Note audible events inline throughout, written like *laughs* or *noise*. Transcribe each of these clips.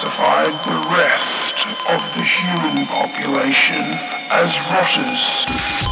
classified the rest of the human population as rotters.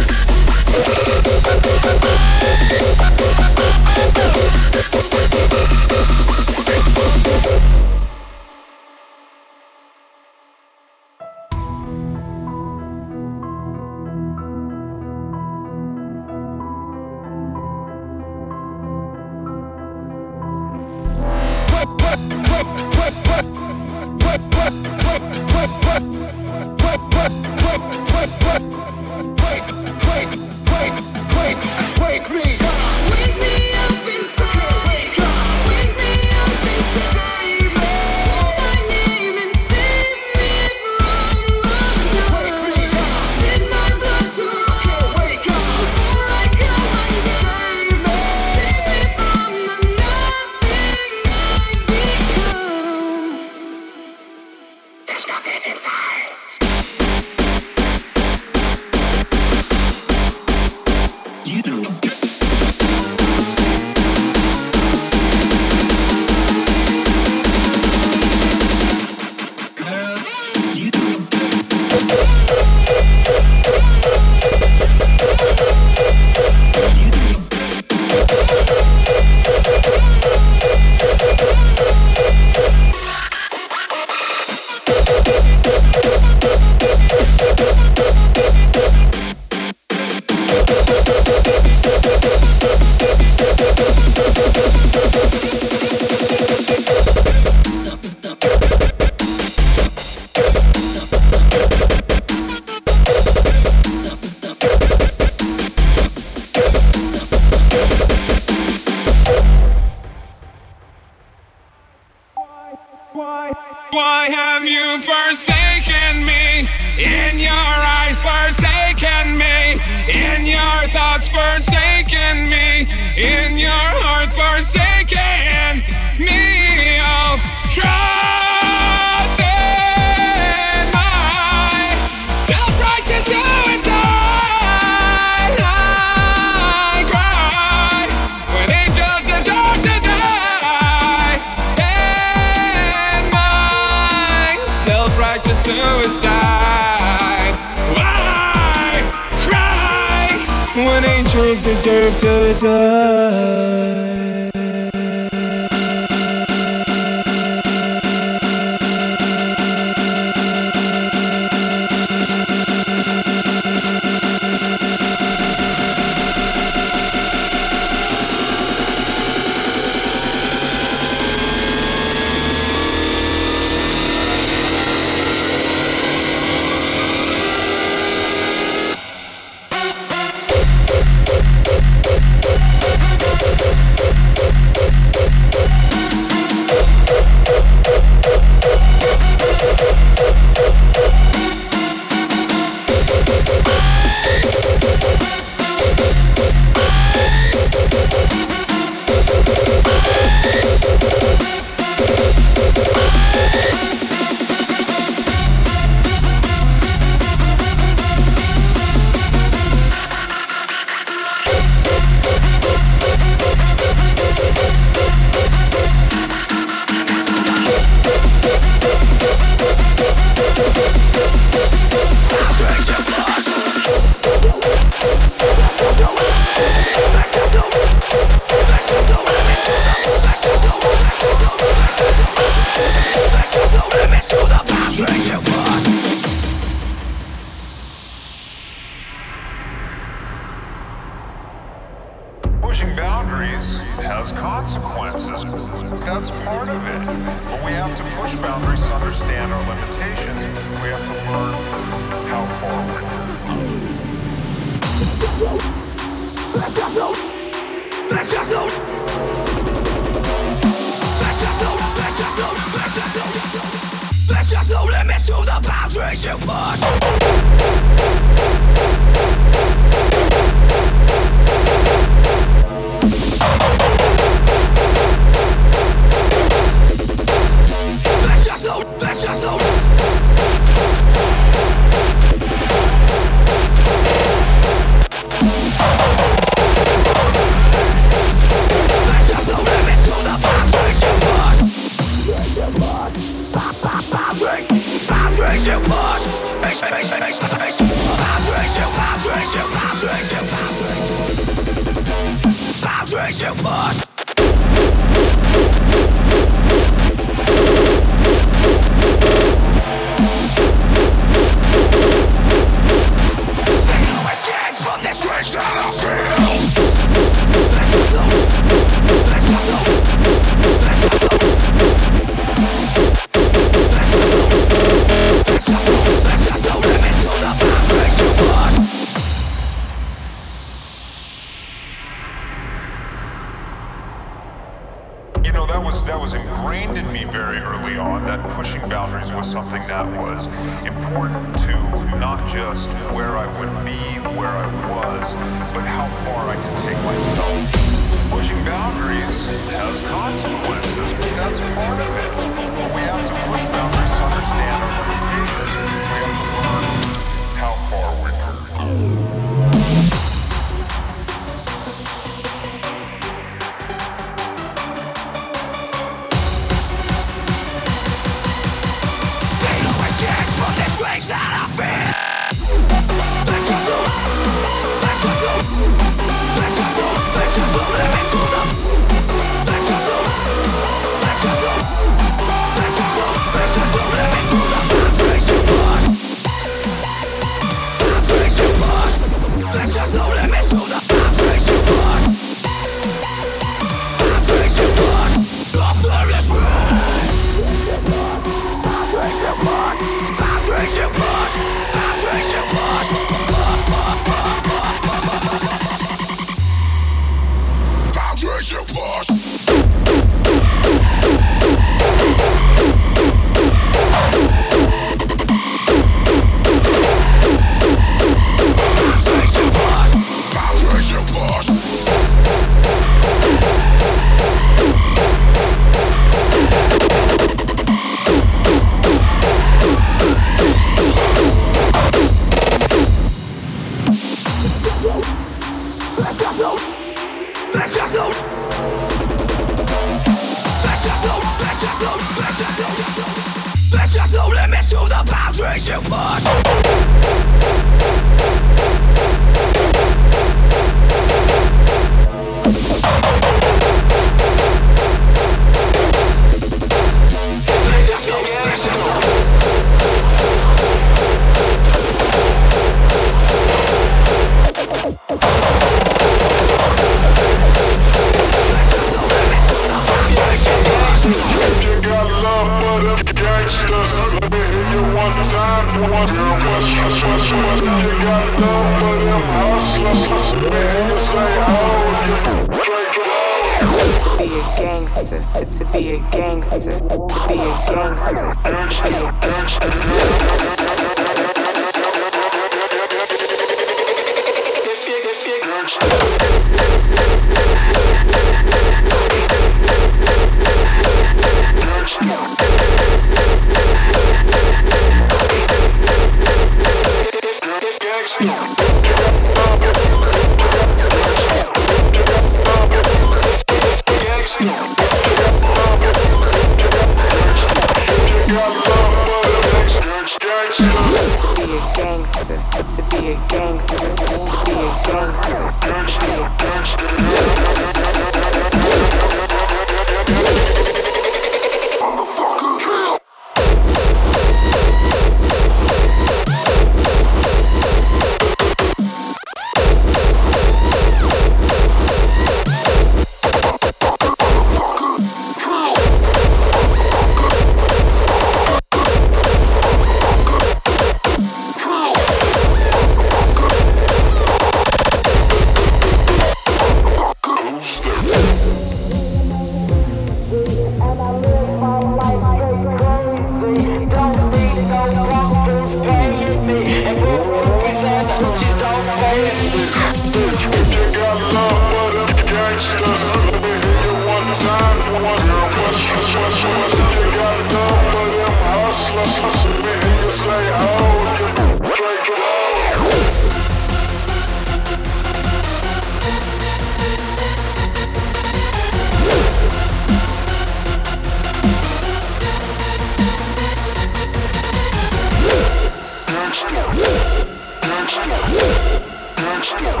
gangster,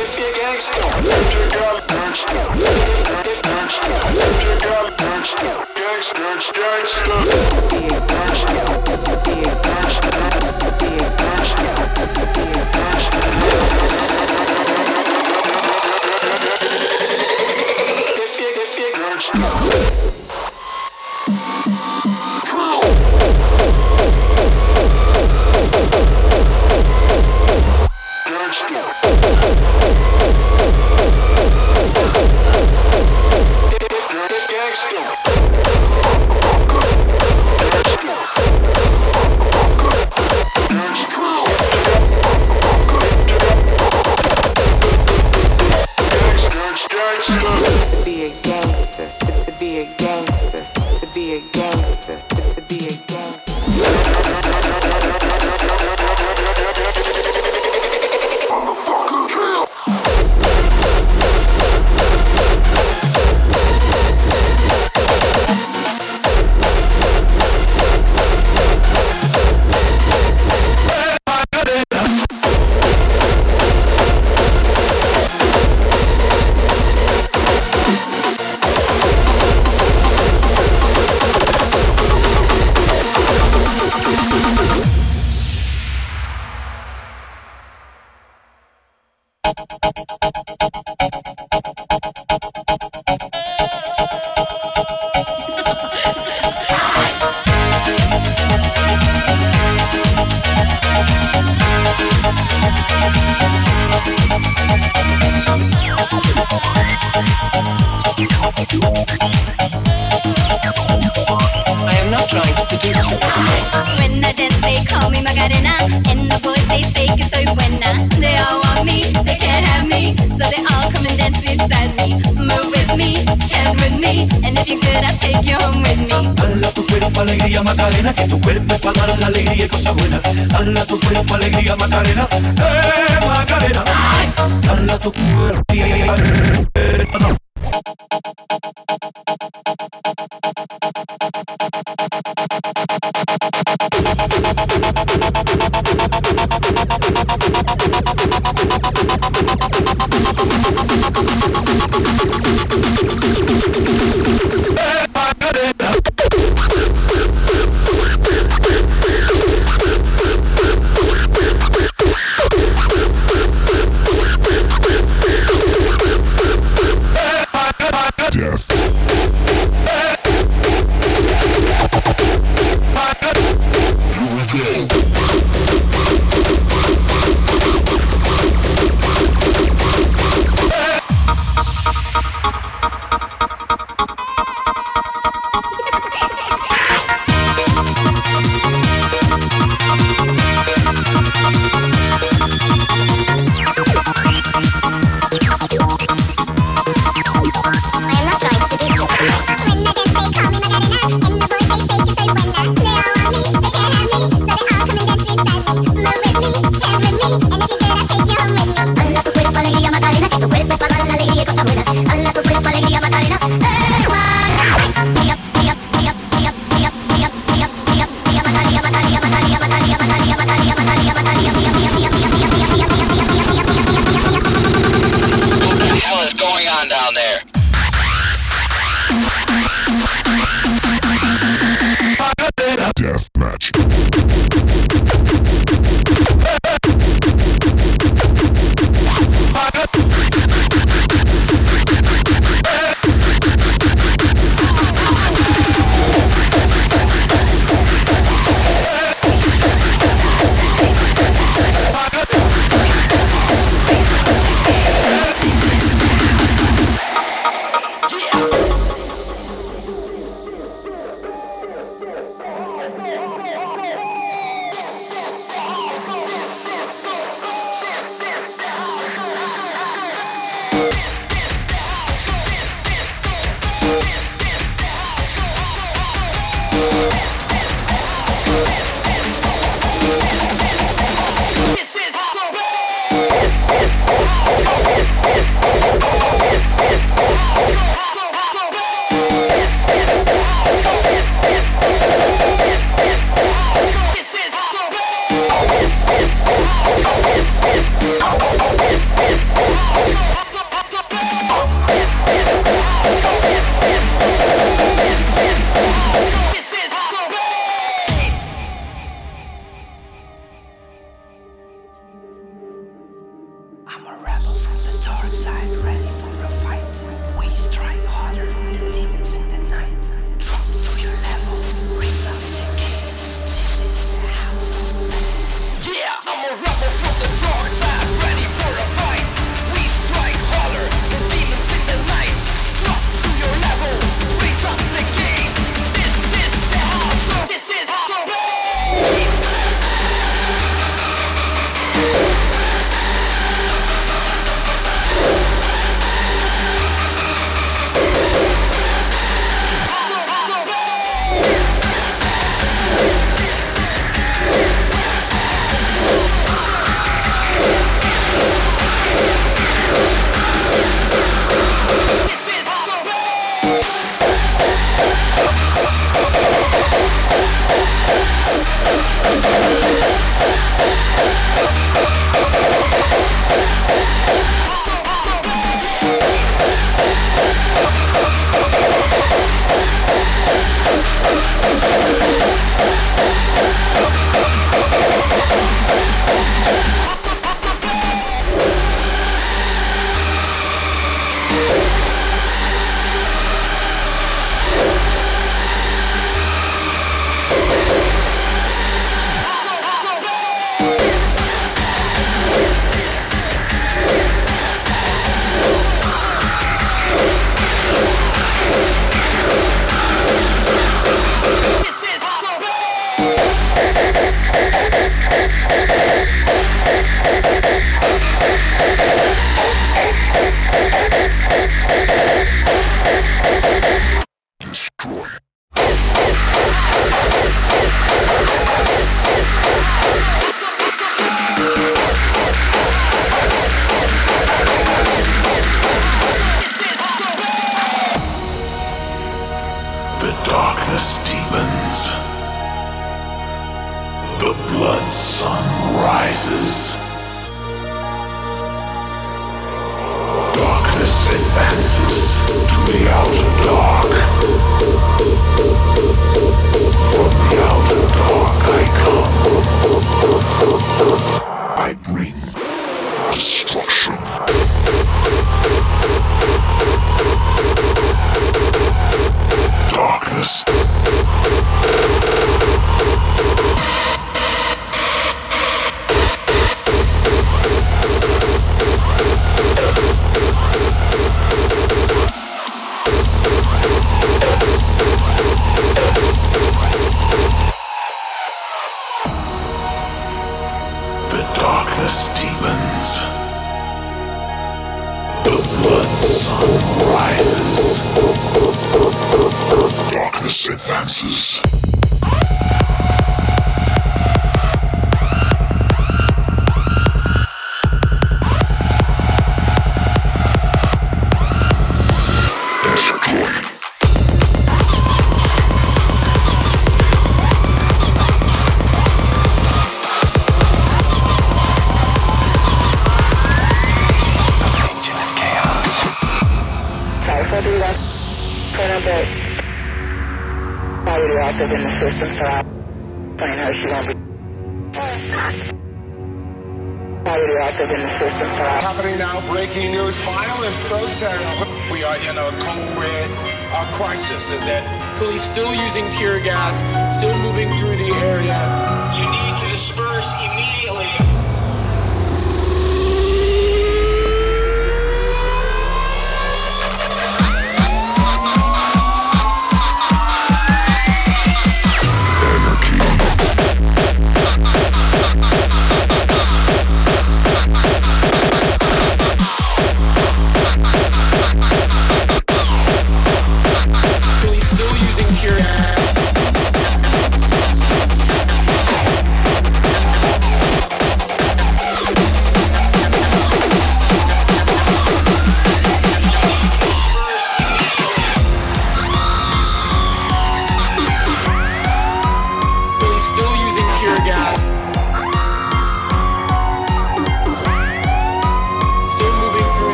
if you're gangster, if you're gangster, if you're gangster, if you're gangster, gangster, gangster, gangster, gangster, gangster, gangster, pa' alegría Macarena, eh Macarena, dala tu cuerpo.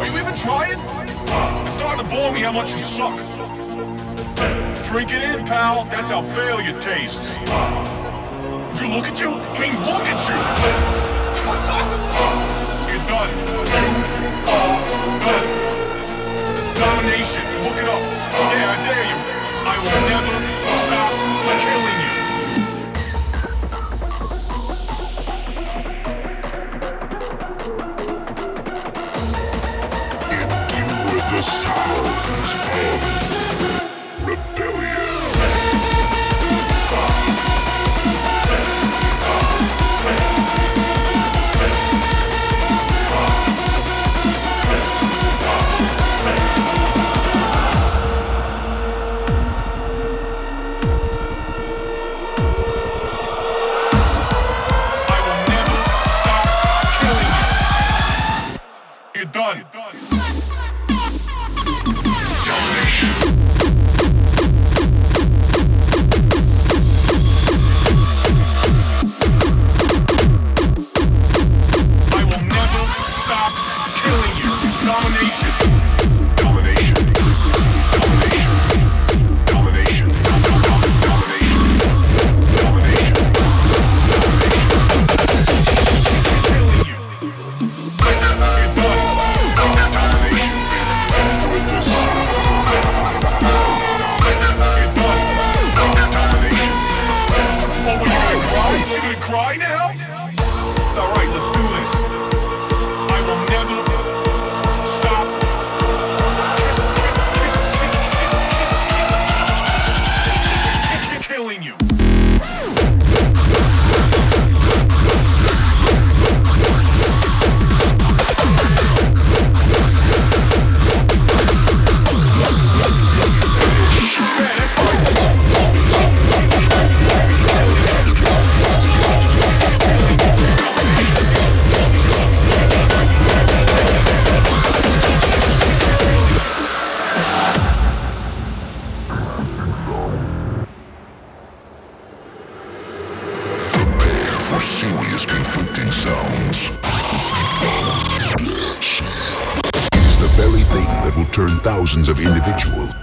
Are you even trying? It's starting to bore me how much you suck. Drink it in, pal. That's how failure tastes. Would you look at you? I mean, look at you. *laughs* You're done. You are done. Domination. Look it up. Yeah, I dare you. I will never stop killing you. Serious conflicting sounds. is the very thing that will turn thousands of individuals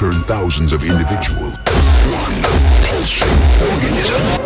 turn thousands of individuals one pulsing organism.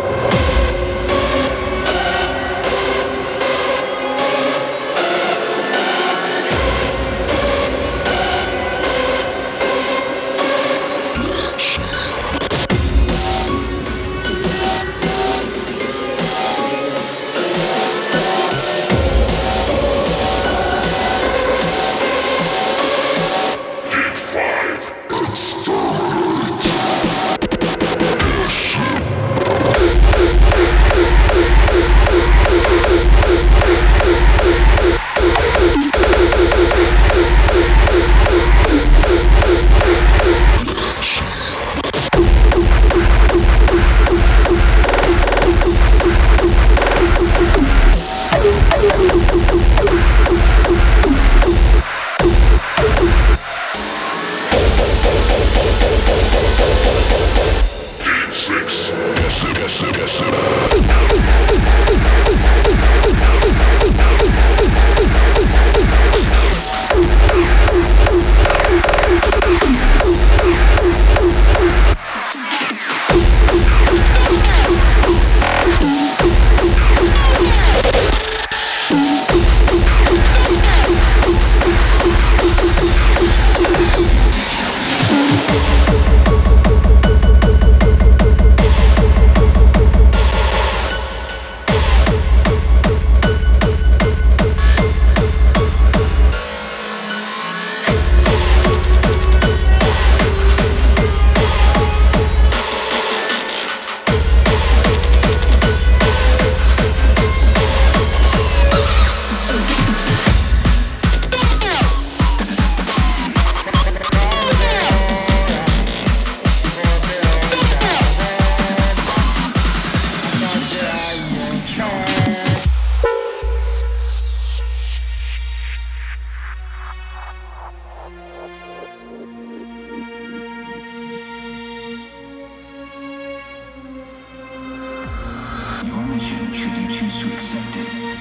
choose to accept it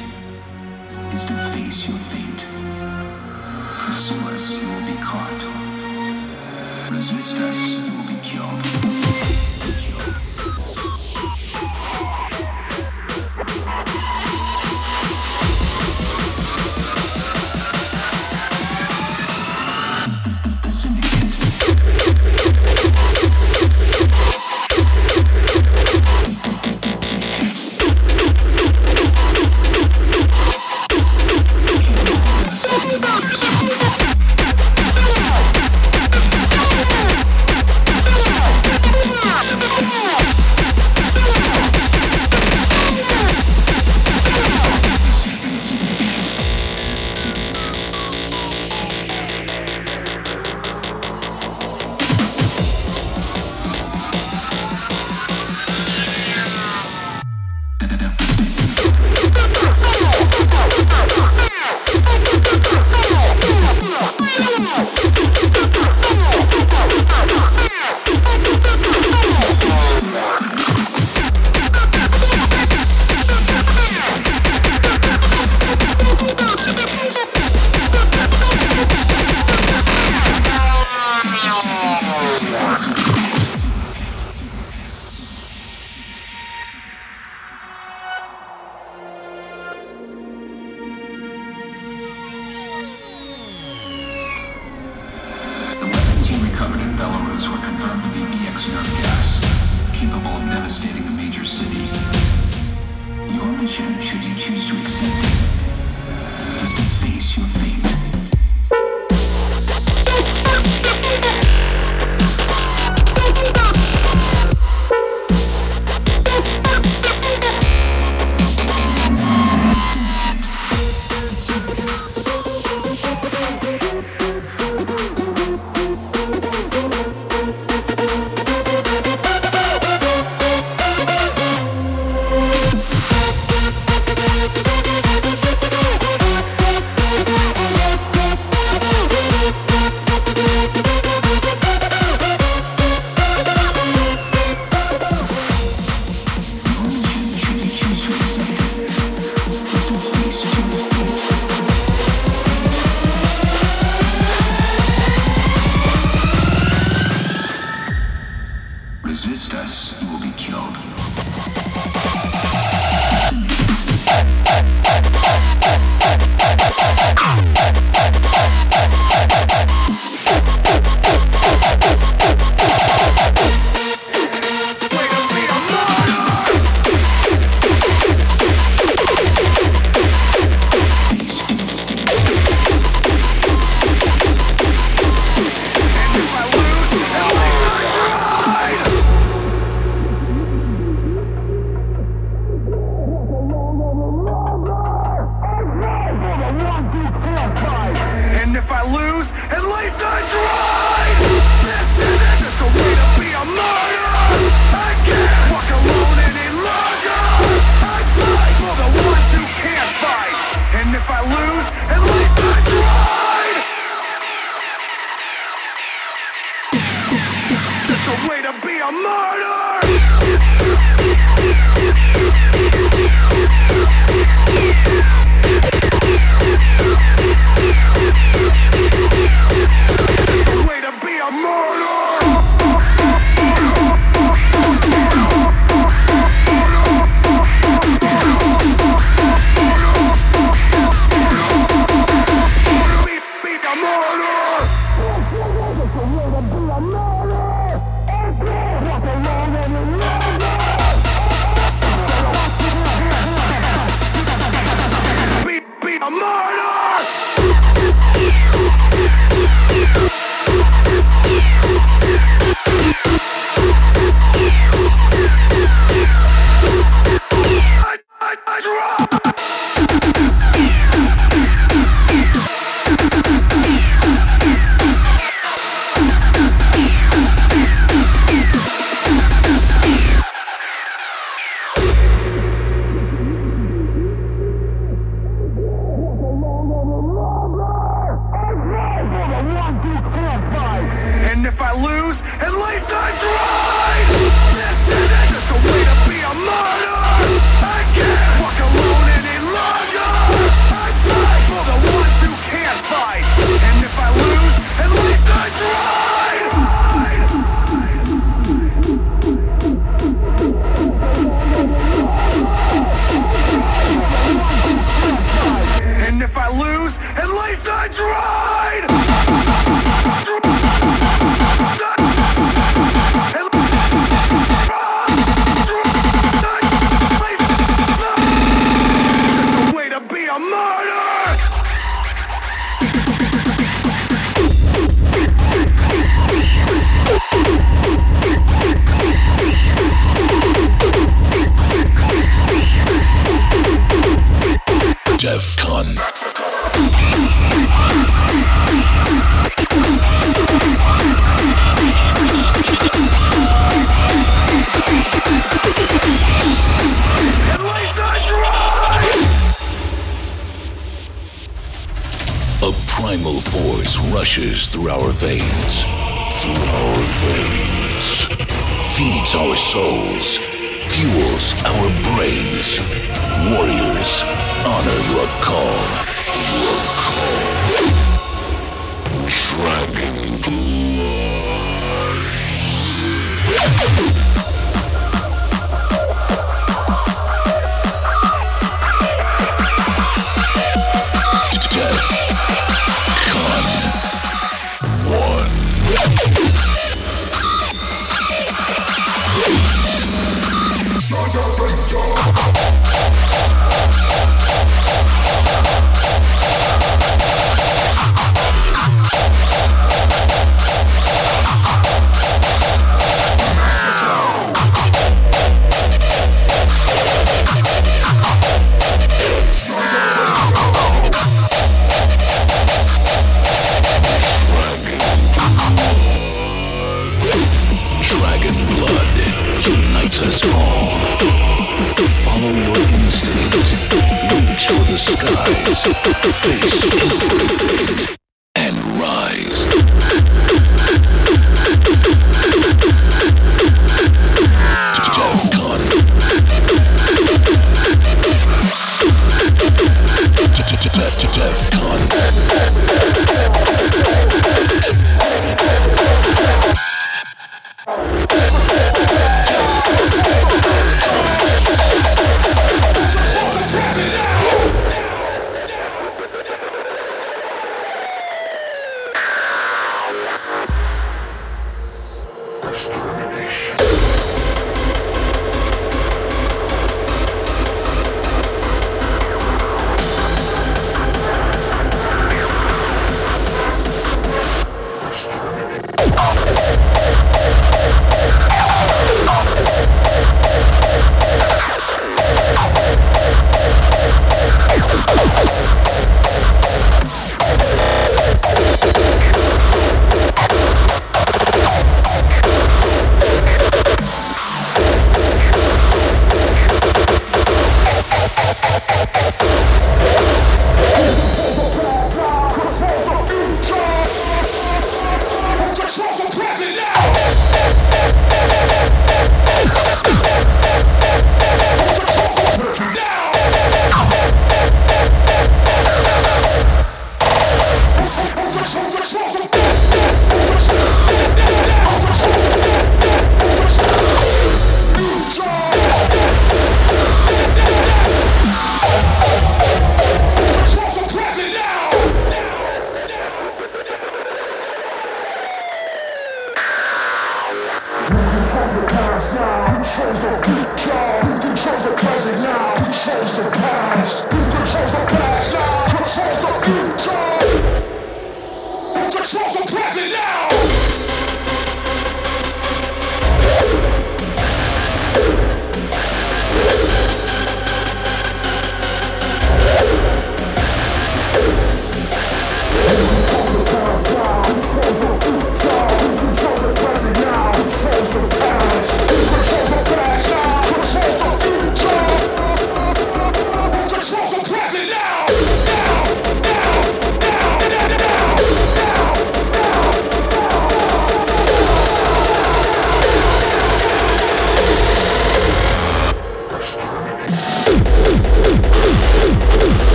is to face your fate. Pursue us, you will be caught. Resist us, you will be killed.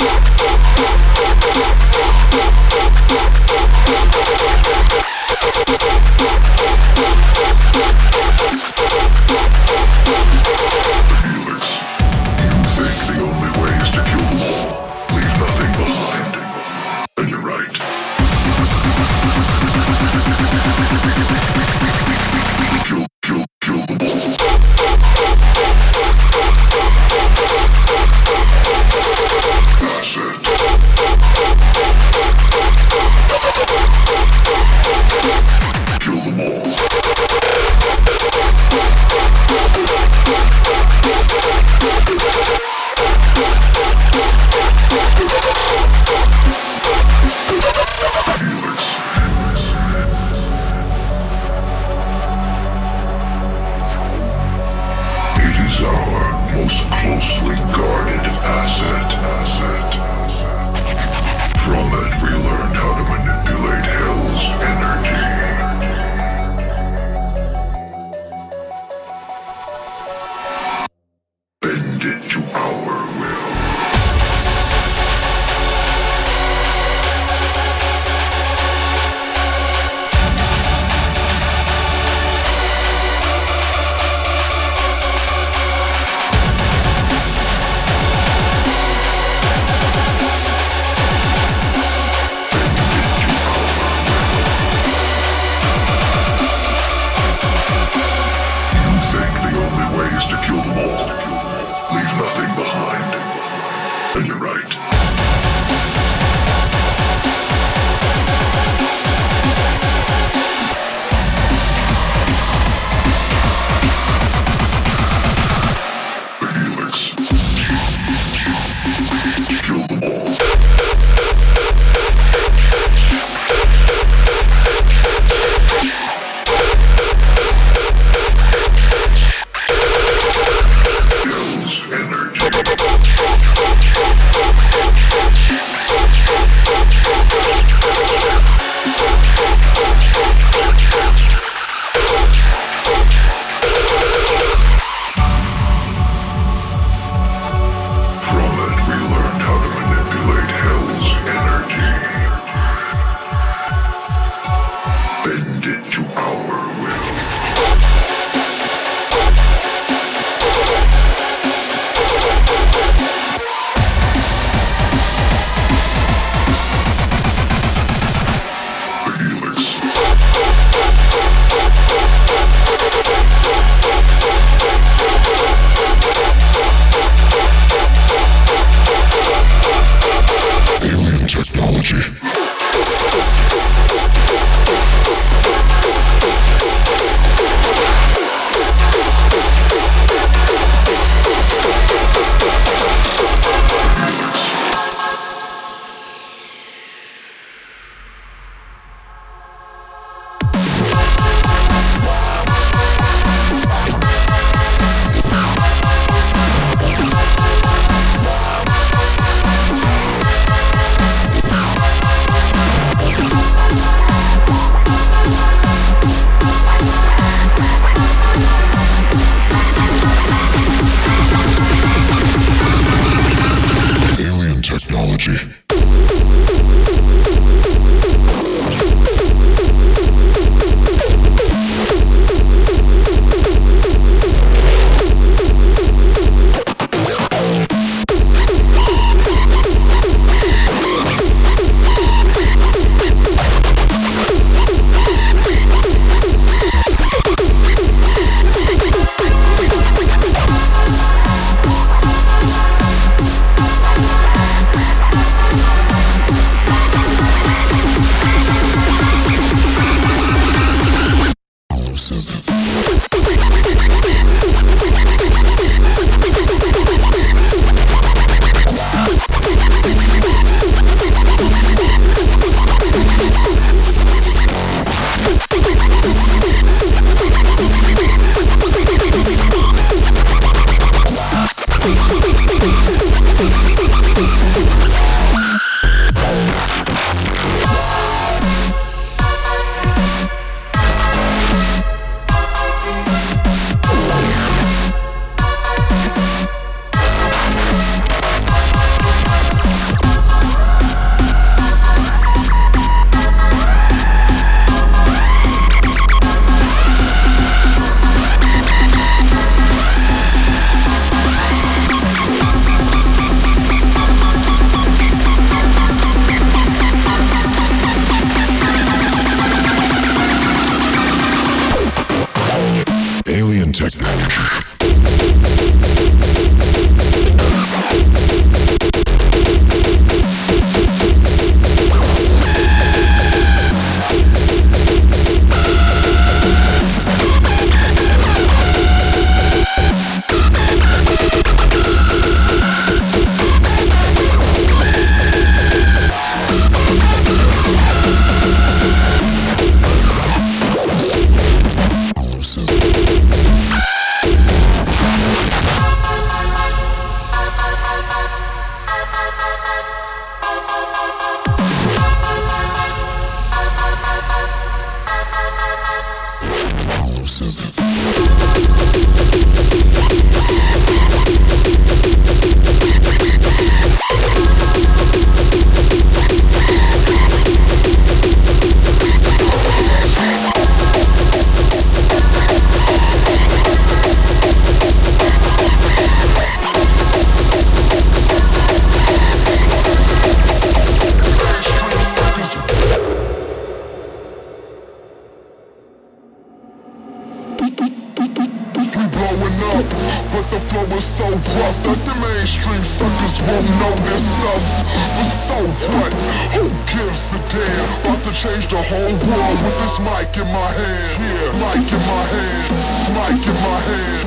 Yeah, yeah, yeah.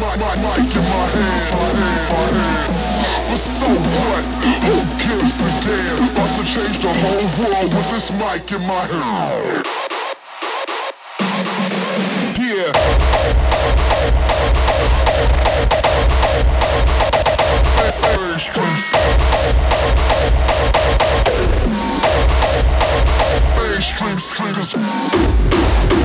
my, my mic in my hand, my hand, my hand. But so what? Who gives a damn? About to change the whole world with this mic in my hand. Yeah. Mainstream street is.